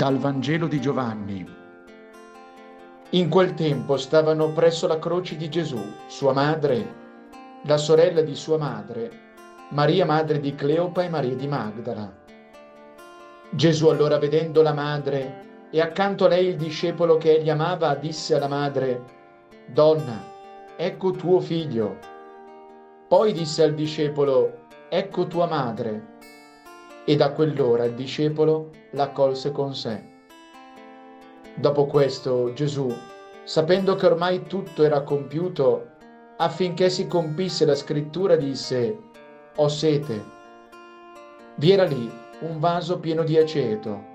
dal Vangelo di Giovanni. In quel tempo stavano presso la croce di Gesù, sua madre, la sorella di sua madre, Maria madre di Cleopa e Maria di Magdala. Gesù allora vedendo la madre e accanto a lei il discepolo che egli amava, disse alla madre, Donna, ecco tuo figlio. Poi disse al discepolo, ecco tua madre e da quell'ora il discepolo l'accolse con sé. Dopo questo Gesù, sapendo che ormai tutto era compiuto, affinché si compisse la scrittura, disse, Ho sete. Vi era lì un vaso pieno di aceto.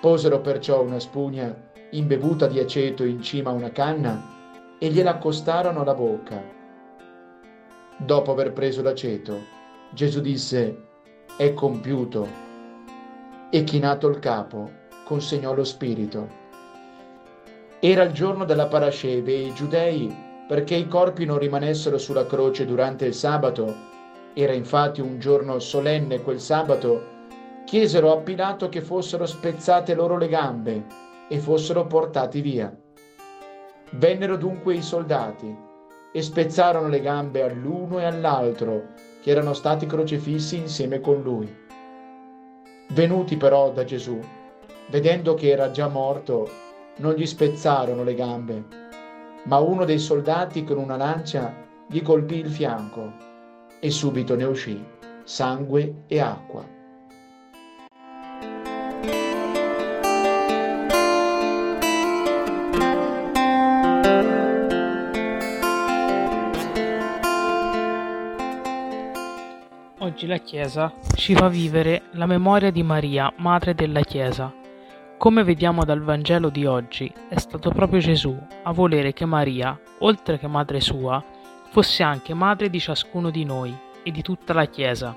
Posero perciò una spugna imbevuta di aceto in cima a una canna e gliela accostarono alla bocca. Dopo aver preso l'aceto, Gesù disse, è compiuto. E chinato il capo, consegnò lo spirito. Era il giorno della parasceve e i giudei, perché i corpi non rimanessero sulla croce durante il sabato, era infatti un giorno solenne quel sabato, chiesero a Pilato che fossero spezzate loro le gambe e fossero portati via. Vennero dunque i soldati e spezzarono le gambe all'uno e all'altro che erano stati crocifissi insieme con lui. Venuti però da Gesù, vedendo che era già morto, non gli spezzarono le gambe, ma uno dei soldati con una lancia gli colpì il fianco e subito ne uscì sangue e acqua. Oggi la Chiesa ci fa vivere la memoria di Maria, madre della Chiesa. Come vediamo dal Vangelo di oggi, è stato proprio Gesù a volere che Maria, oltre che madre sua, fosse anche madre di ciascuno di noi e di tutta la Chiesa.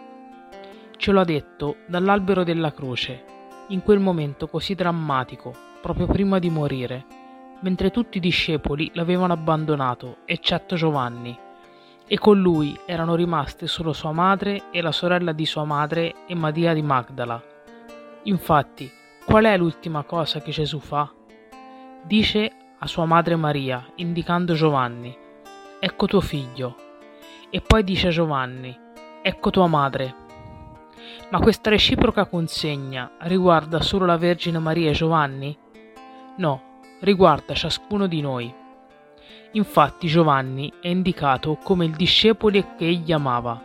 Ce lo ha detto dall'albero della croce, in quel momento così drammatico, proprio prima di morire, mentre tutti i discepoli l'avevano abbandonato, eccetto Giovanni e con lui erano rimaste solo sua madre e la sorella di sua madre e Maria di Magdala. Infatti, qual è l'ultima cosa che Gesù fa? Dice a sua madre Maria, indicando Giovanni, ecco tuo figlio, e poi dice a Giovanni, ecco tua madre. Ma questa reciproca consegna riguarda solo la Vergine Maria e Giovanni? No, riguarda ciascuno di noi. Infatti Giovanni è indicato come il discepolo che egli amava.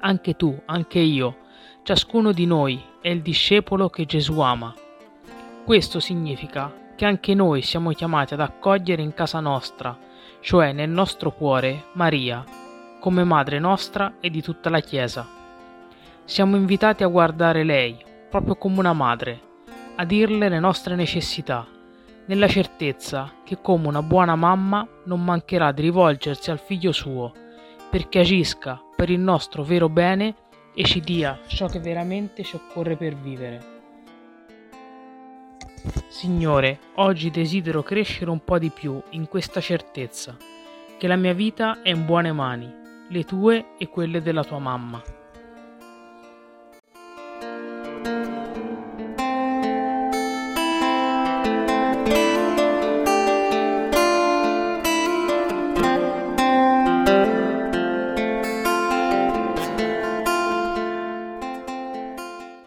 Anche tu, anche io, ciascuno di noi è il discepolo che Gesù ama. Questo significa che anche noi siamo chiamati ad accogliere in casa nostra, cioè nel nostro cuore, Maria, come madre nostra e di tutta la Chiesa. Siamo invitati a guardare lei, proprio come una madre, a dirle le nostre necessità, nella certezza che come una buona mamma non mancherà di rivolgersi al figlio suo, perché agisca per il nostro vero bene e ci dia ciò che veramente ci occorre per vivere. Signore, oggi desidero crescere un po' di più in questa certezza, che la mia vita è in buone mani, le tue e quelle della tua mamma.